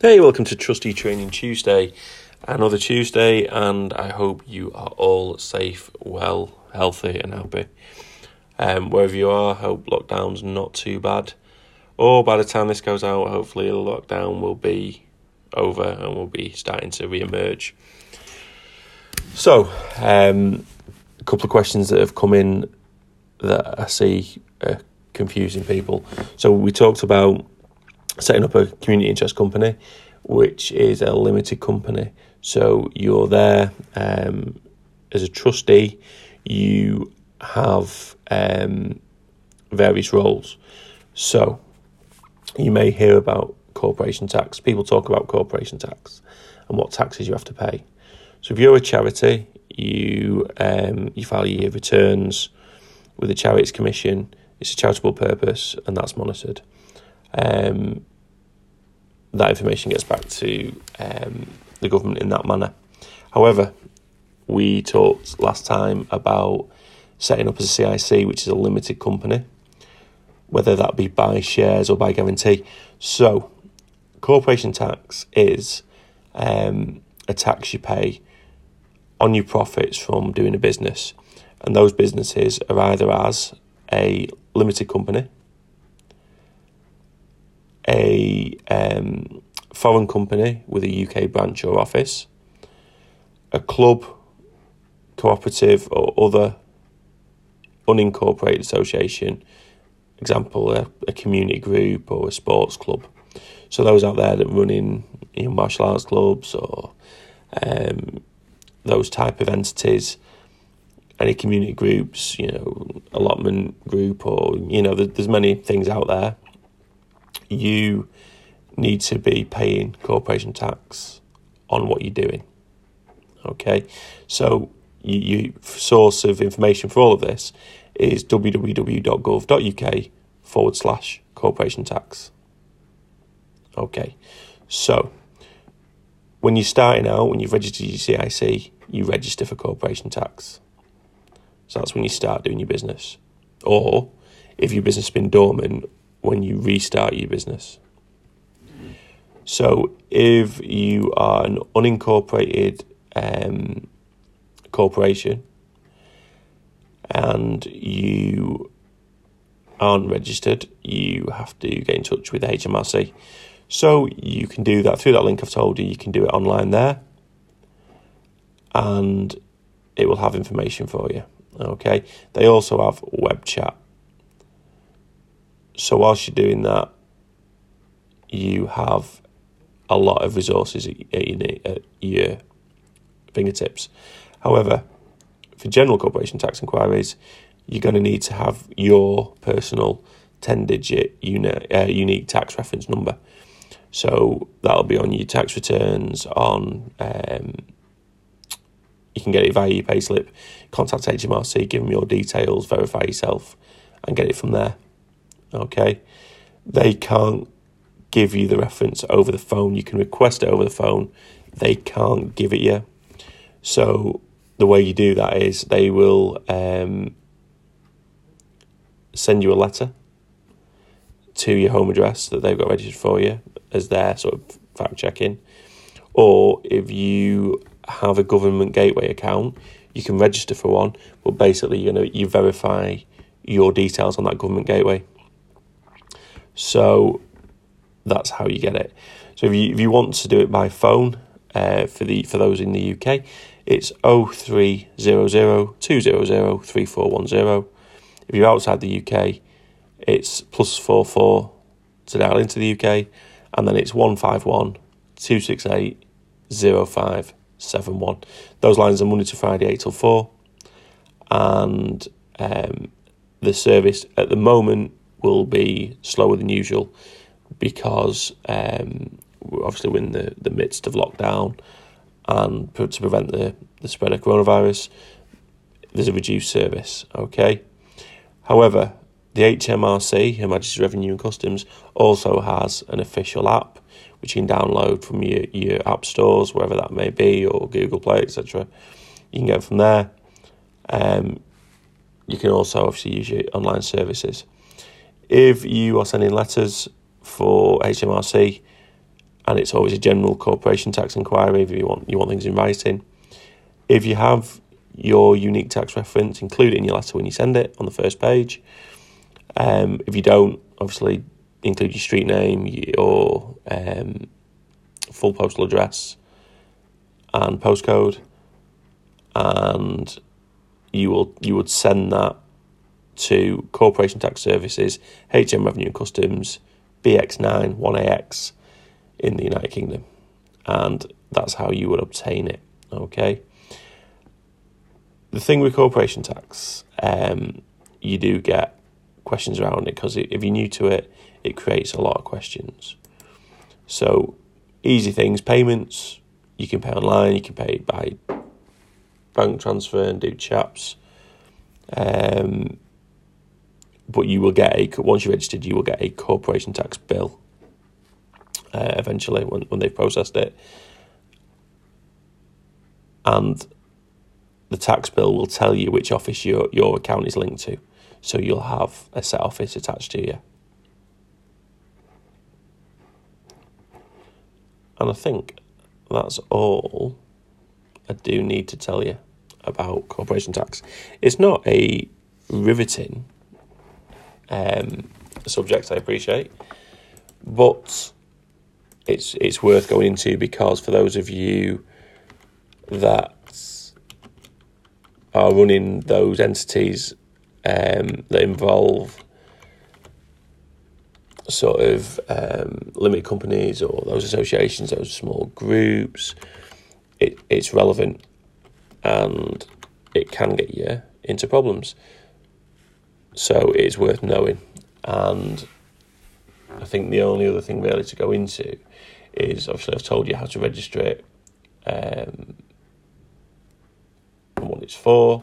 Hey, welcome to Trustee Training Tuesday. Another Tuesday, and I hope you are all safe, well, healthy, and happy. Um, wherever you are, hope lockdown's not too bad. Or by the time this goes out, hopefully the lockdown will be over and we'll be starting to re-emerge. So, um, a couple of questions that have come in that I see are confusing people. So we talked about setting up a community interest company, which is a limited company. So you're there um, as a trustee. You have um, various roles. So you may hear about corporation tax. People talk about corporation tax and what taxes you have to pay. So if you're a charity, you um, you file your returns with the Charities Commission. It's a charitable purpose, and that's monitored. Um, that information gets back to um, the government in that manner. However, we talked last time about setting up as a CIC, which is a limited company, whether that be by shares or by guarantee. So, corporation tax is um, a tax you pay on your profits from doing a business, and those businesses are either as a limited company a um, foreign company with a UK branch or office, a club, cooperative, or other unincorporated association, example, a, a community group or a sports club. So those out there that run in you know, martial arts clubs or um, those type of entities, any community groups, you know, allotment group, or you know, there's many things out there you need to be paying corporation tax on what you're doing. Okay, so you, you source of information for all of this is www.gov.uk forward slash corporation tax. Okay, so when you're starting out, when you've registered your CIC, you register for corporation tax. So that's when you start doing your business. Or if your business has been dormant when you restart your business. So, if you are an unincorporated um, corporation and you aren't registered, you have to get in touch with HMRC. So, you can do that through that link I've told you. You can do it online there, and it will have information for you. Okay, they also have web chat so whilst you're doing that, you have a lot of resources at your fingertips. However, for general corporation tax inquiries, you're going to need to have your personal 10 digit uni- uh, unique tax reference number. So that'll be on your tax returns, on um, you can get it via your payslip, contact HMRC, give them your details, verify yourself, and get it from there okay? They can't give you the reference over the phone. You can request it over the phone, they can't give it you. So the way you do that is they will um, send you a letter to your home address that they've got registered for you as their sort of fact checking. Or if you have a government gateway account, you can register for one, but basically you know you verify your details on that government gateway. So that's how you get it. So if you if you want to do it by phone, uh, for the for those in the UK, it's 0300 200 3410. If you're outside the UK, it's plus four four to dial into the UK, and then it's 151 268 0571. Those lines are Monday to Friday, 8 till 4. And um, the service at the moment will be slower than usual because um, obviously we're in the, the midst of lockdown and to prevent the, the spread of coronavirus, there's a reduced service, okay? However, the HMRC, Her Majesty's Revenue and Customs, also has an official app which you can download from your, your app stores, wherever that may be, or Google Play, etc. You can get from there. Um, you can also obviously use your online services. If you are sending letters for HMRC and it's always a general corporation tax inquiry if you want you want things in writing. If you have your unique tax reference, include it in your letter when you send it on the first page. Um, if you don't, obviously include your street name, your um, full postal address, and postcode, and you will you would send that to Corporation Tax Services, HM Revenue and Customs, BX9 1AX in the United Kingdom, and that's how you would obtain it. Okay. The thing with corporation tax, um, you do get questions around it because if you're new to it, it creates a lot of questions. So, easy things, payments, you can pay online, you can pay by bank transfer and do chaps. Um, but you will get a once you're registered, you will get a corporation tax bill uh, eventually when, when they've processed it. And the tax bill will tell you which office your, your account is linked to. So you'll have a set office attached to you. And I think that's all I do need to tell you about corporation tax. It's not a riveting um, subject, I appreciate, but it's it's worth going into because for those of you that are running those entities um, that involve sort of um, limited companies or those associations, those small groups, it, it's relevant and it can get you into problems. So it is worth knowing. And I think the only other thing really to go into is obviously I've told you how to register it um, and what it's for.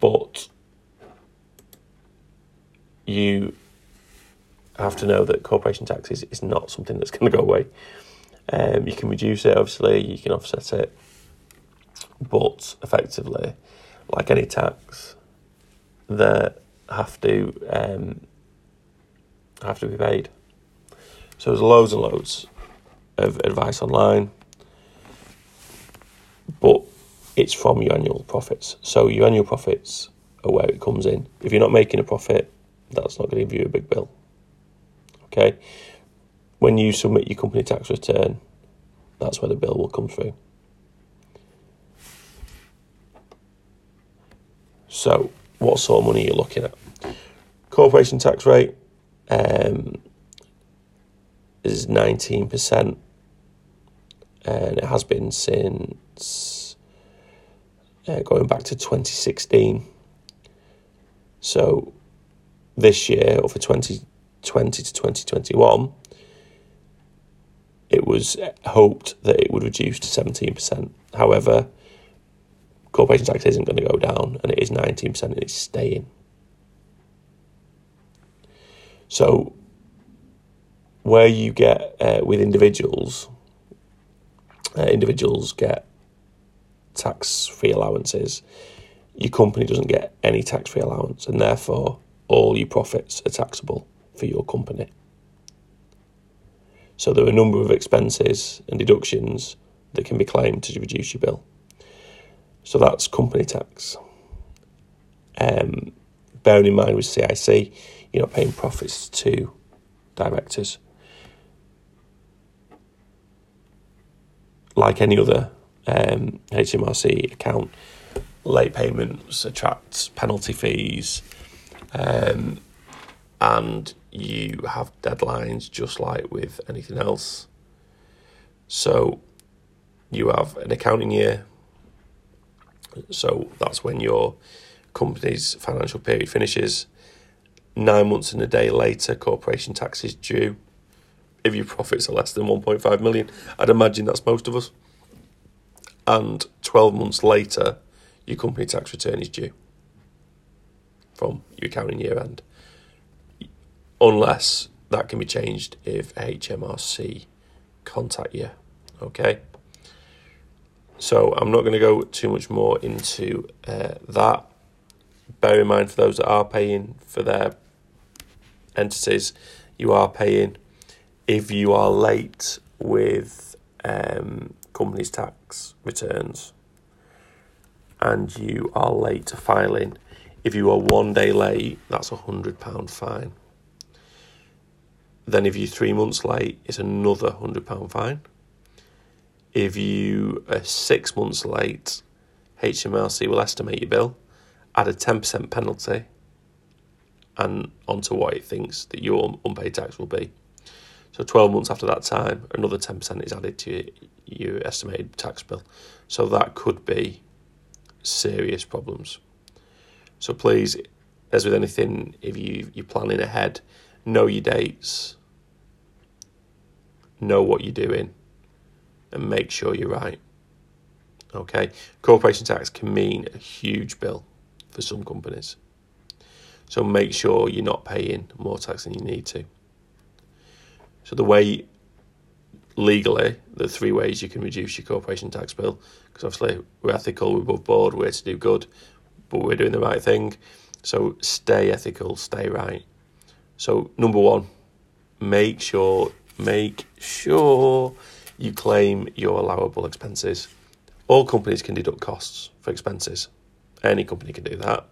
But you have to know that corporation tax is, is not something that's going to go away. Um, you can reduce it, obviously, you can offset it, but effectively, like any tax, they have to um, have to be paid. So there's loads and loads of advice online, but it's from your annual profits. So your annual profits are where it comes in. If you're not making a profit, that's not going to give you a big bill. Okay? When you submit your company tax return, that's where the bill will come through. So, what sort of money you're you looking at? Corporation tax rate um, is 19%, and it has been since uh, going back to 2016. So, this year, or for 2020 to 2021, it was hoped that it would reduce to 17%. However, corporation tax isn't going to go down and it is 19% and it's staying. So, where you get uh, with individuals, uh, individuals get tax free allowances, your company doesn't get any tax free allowance and therefore all your profits are taxable for your company. So there are a number of expenses and deductions that can be claimed to reduce your bill. So that's company tax. Um, bearing in mind with CIC, you're not paying profits to directors. Like any other um, HMRC account, late payments attract penalty fees, um, and you have deadlines just like with anything else. So you have an accounting year. So that's when your company's financial period finishes. Nine months and a day later, corporation tax is due. If your profits are less than 1.5 million, I'd imagine that's most of us. And 12 months later, your company tax return is due from your accounting year end. Unless that can be changed if HMRC contact you. Okay. So I'm not going to go too much more into uh, that. Bear in mind for those that are paying for their entities, you are paying. if you are late with um, company's tax returns and you are late to filing, if you are one day late, that's a £100 fine. Then if you're three months late, it's another £100 fine. If you are six months late, HMRC will estimate your bill, add a 10% penalty, and onto what it thinks that your unpaid tax will be. So 12 months after that time, another 10% is added to your, your estimated tax bill. So that could be serious problems. So please, as with anything, if you, you're planning ahead, know your dates, know what you're doing, and make sure you're right. Okay, corporation tax can mean a huge bill for some companies. So make sure you're not paying more tax than you need to. So the way legally, the three ways you can reduce your corporation tax bill, because obviously we're ethical, we're above board, we're to do good, but we're doing the right thing. So stay ethical, stay right. So number one, make sure make sure you claim your allowable expenses. All companies can deduct costs for expenses. Any company can do that.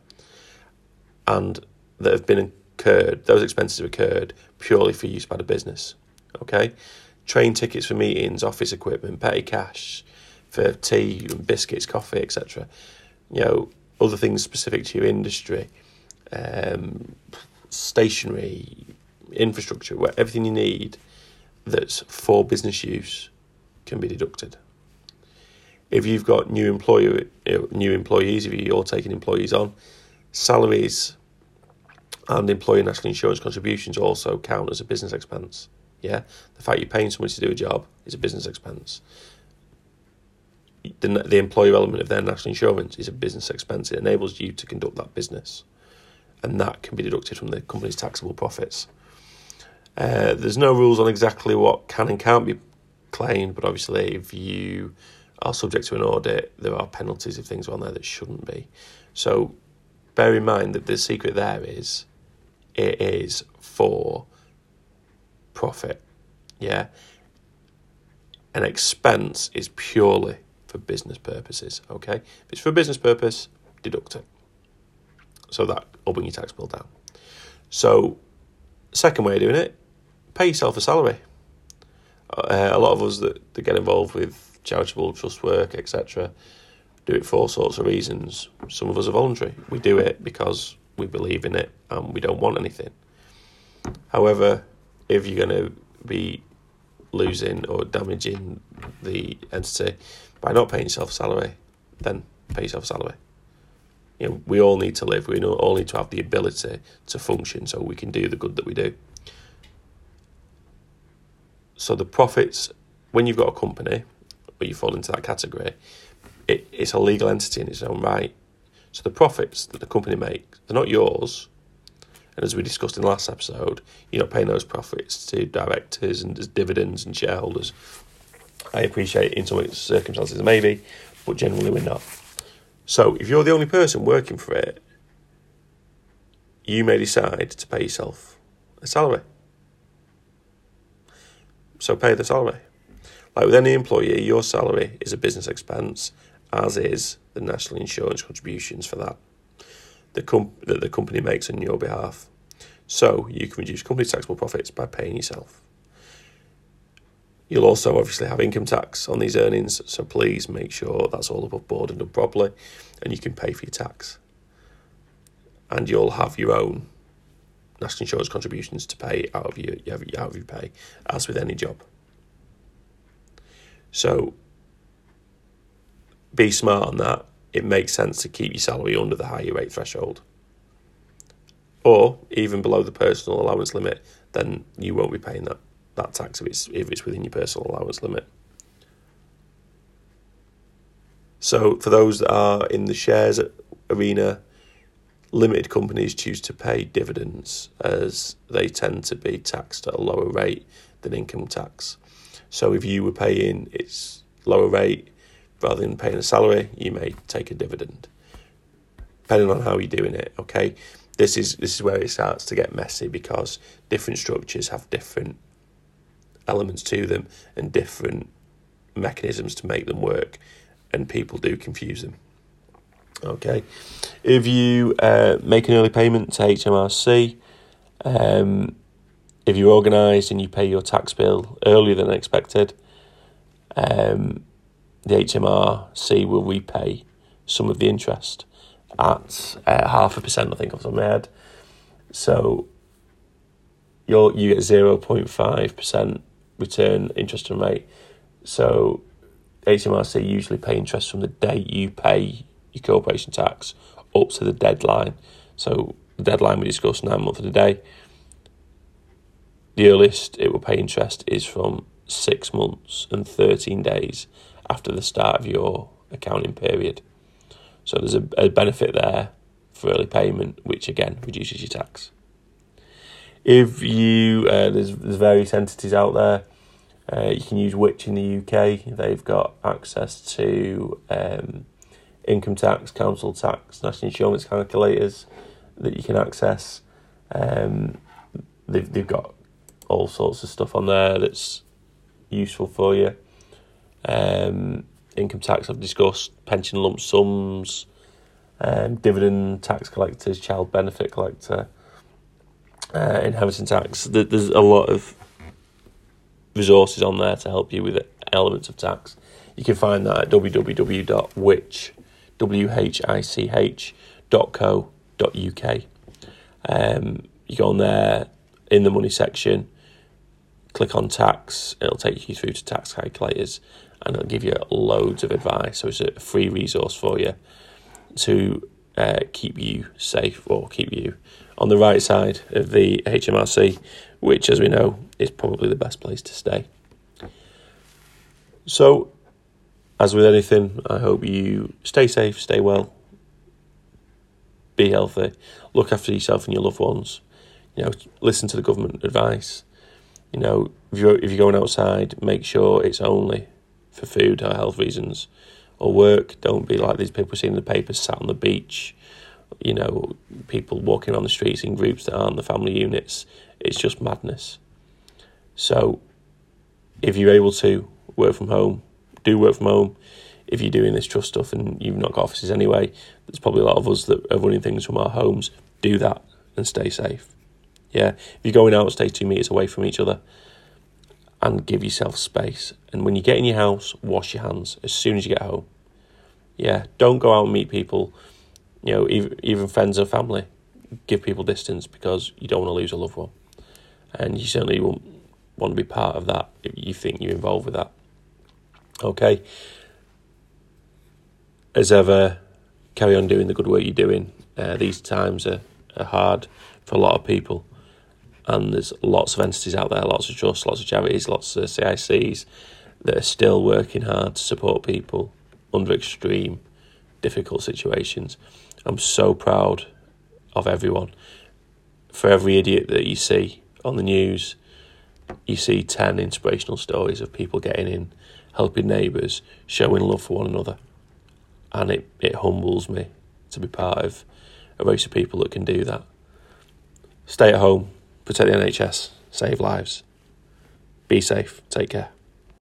And that have been incurred, those expenses have occurred purely for use by the business. Okay? Train tickets for meetings, office equipment, petty cash for tea and biscuits, coffee, etc. You know, other things specific to your industry, um, stationery, infrastructure, everything you need that's for business use can be deducted. If you've got new employer, new employees, if you're taking employees on, salaries and employer national insurance contributions also count as a business expense. Yeah, the fact you're paying someone to do a job is a business expense. The, the employer element of their national insurance is a business expense. It enables you to conduct that business, and that can be deducted from the company's taxable profits. Uh, there's no rules on exactly what can and can't be claimed, but obviously, if you are subject to an audit, there are penalties if things are on there that shouldn't be. So, bear in mind that the secret there is it is for profit. Yeah. An expense is purely for business purposes. Okay. If it's for business purpose, deduct it. So that will bring your tax bill down. So, second way of doing it, pay yourself a salary. Uh, a lot of us that, that get involved with charitable trust work, etc., do it for all sorts of reasons. Some of us are voluntary. We do it because we believe in it and we don't want anything. However, if you're going to be losing or damaging the entity by not paying yourself salary, then pay yourself salary. You know, we all need to live. We all need to have the ability to function so we can do the good that we do. So the profits, when you've got a company, where you fall into that category, it, it's a legal entity in its own right. So the profits that the company makes, they're not yours. And as we discussed in the last episode, you're not paying those profits to directors and as dividends and shareholders. I appreciate in some circumstances maybe, but generally we're not. So if you're the only person working for it, you may decide to pay yourself a salary. So pay the salary. Like with any employee, your salary is a business expense, as is the national insurance contributions for that the comp- that the company makes on your behalf. So you can reduce company taxable profits by paying yourself. You'll also obviously have income tax on these earnings, so please make sure that's all above board and done properly, and you can pay for your tax. And you'll have your own national insurance contributions to pay out of your out of your pay, as with any job. So be smart on that. It makes sense to keep your salary under the higher rate threshold. Or even below the personal allowance limit, then you won't be paying that, that tax if it's if it's within your personal allowance limit. So for those that are in the shares arena, limited companies choose to pay dividends as they tend to be taxed at a lower rate than income tax. So if you were paying its lower rate rather than paying a salary, you may take a dividend. Depending on how you're doing it, okay? This is this is where it starts to get messy because different structures have different elements to them and different mechanisms to make them work, and people do confuse them. Okay, if you uh, make an early payment to HMRC, um, if you're organised and you pay your tax bill earlier than expected, um, the HMRC will repay some of the interest at uh, half a percent, I think, off the top head. So you you get zero point five percent return interest rate. So HMRC usually pay interest from the day you pay your corporation tax up to the deadline. So the deadline we discussed nine months of the day. The earliest it will pay interest is from six months and thirteen days after the start of your accounting period. So there's a, a benefit there for early payment, which again reduces your tax. If you uh, there's there's various entities out there. Uh, you can use Which in the UK. They've got access to um, income tax, council tax, national insurance calculators that you can access. Um, they've they've got all sorts of stuff on there that's useful for you. Um, income tax I've discussed, pension lump sums, um, dividend tax collectors, child benefit collector, uh, inheritance tax. There's a lot of resources on there to help you with elements of tax. You can find that at www.which, W-H-I-C-H, dot co dot uk. Um, you go on there in the money section, click on tax, it'll take you through to tax calculators and it'll give you loads of advice. So it's a free resource for you to uh, keep you safe or keep you on the right side of the HMRC, which, as we know, is probably the best place to stay. So, as with anything, I hope you stay safe, stay well, be healthy, look after yourself and your loved ones. You know, listen to the government advice. You know, if you're if you're going outside, make sure it's only for food or health reasons or work. Don't be like these people we see in the papers sat on the beach, you know, people walking on the streets in groups that aren't the family units. It's just madness. So, if you're able to work from home, do work from home. If you're doing this trust stuff and you've not got offices anyway, there's probably a lot of us that are running things from our homes. Do that and stay safe. Yeah, if you're going out, stay two meters away from each other and give yourself space. And when you get in your house, wash your hands as soon as you get home. Yeah, don't go out and meet people, you know, even, even friends or family. Give people distance because you don't want to lose a loved one. And you certainly won't want to be part of that if you think you're involved with that. Okay. As ever, carry on doing the good work you're doing. Uh, these times are, are hard for a lot of people and there's lots of entities out there, lots of trusts, lots of charities, lots of CICs that are still working hard to support people under extreme, difficult situations. I'm so proud of everyone. For every idiot that you see on the news, you see 10 inspirational stories of people getting in, helping neighbours, showing love for one another. And it, it humbles me to be part of a race of people that can do that. Stay at home, protect the NHS, save lives. Be safe. Take care.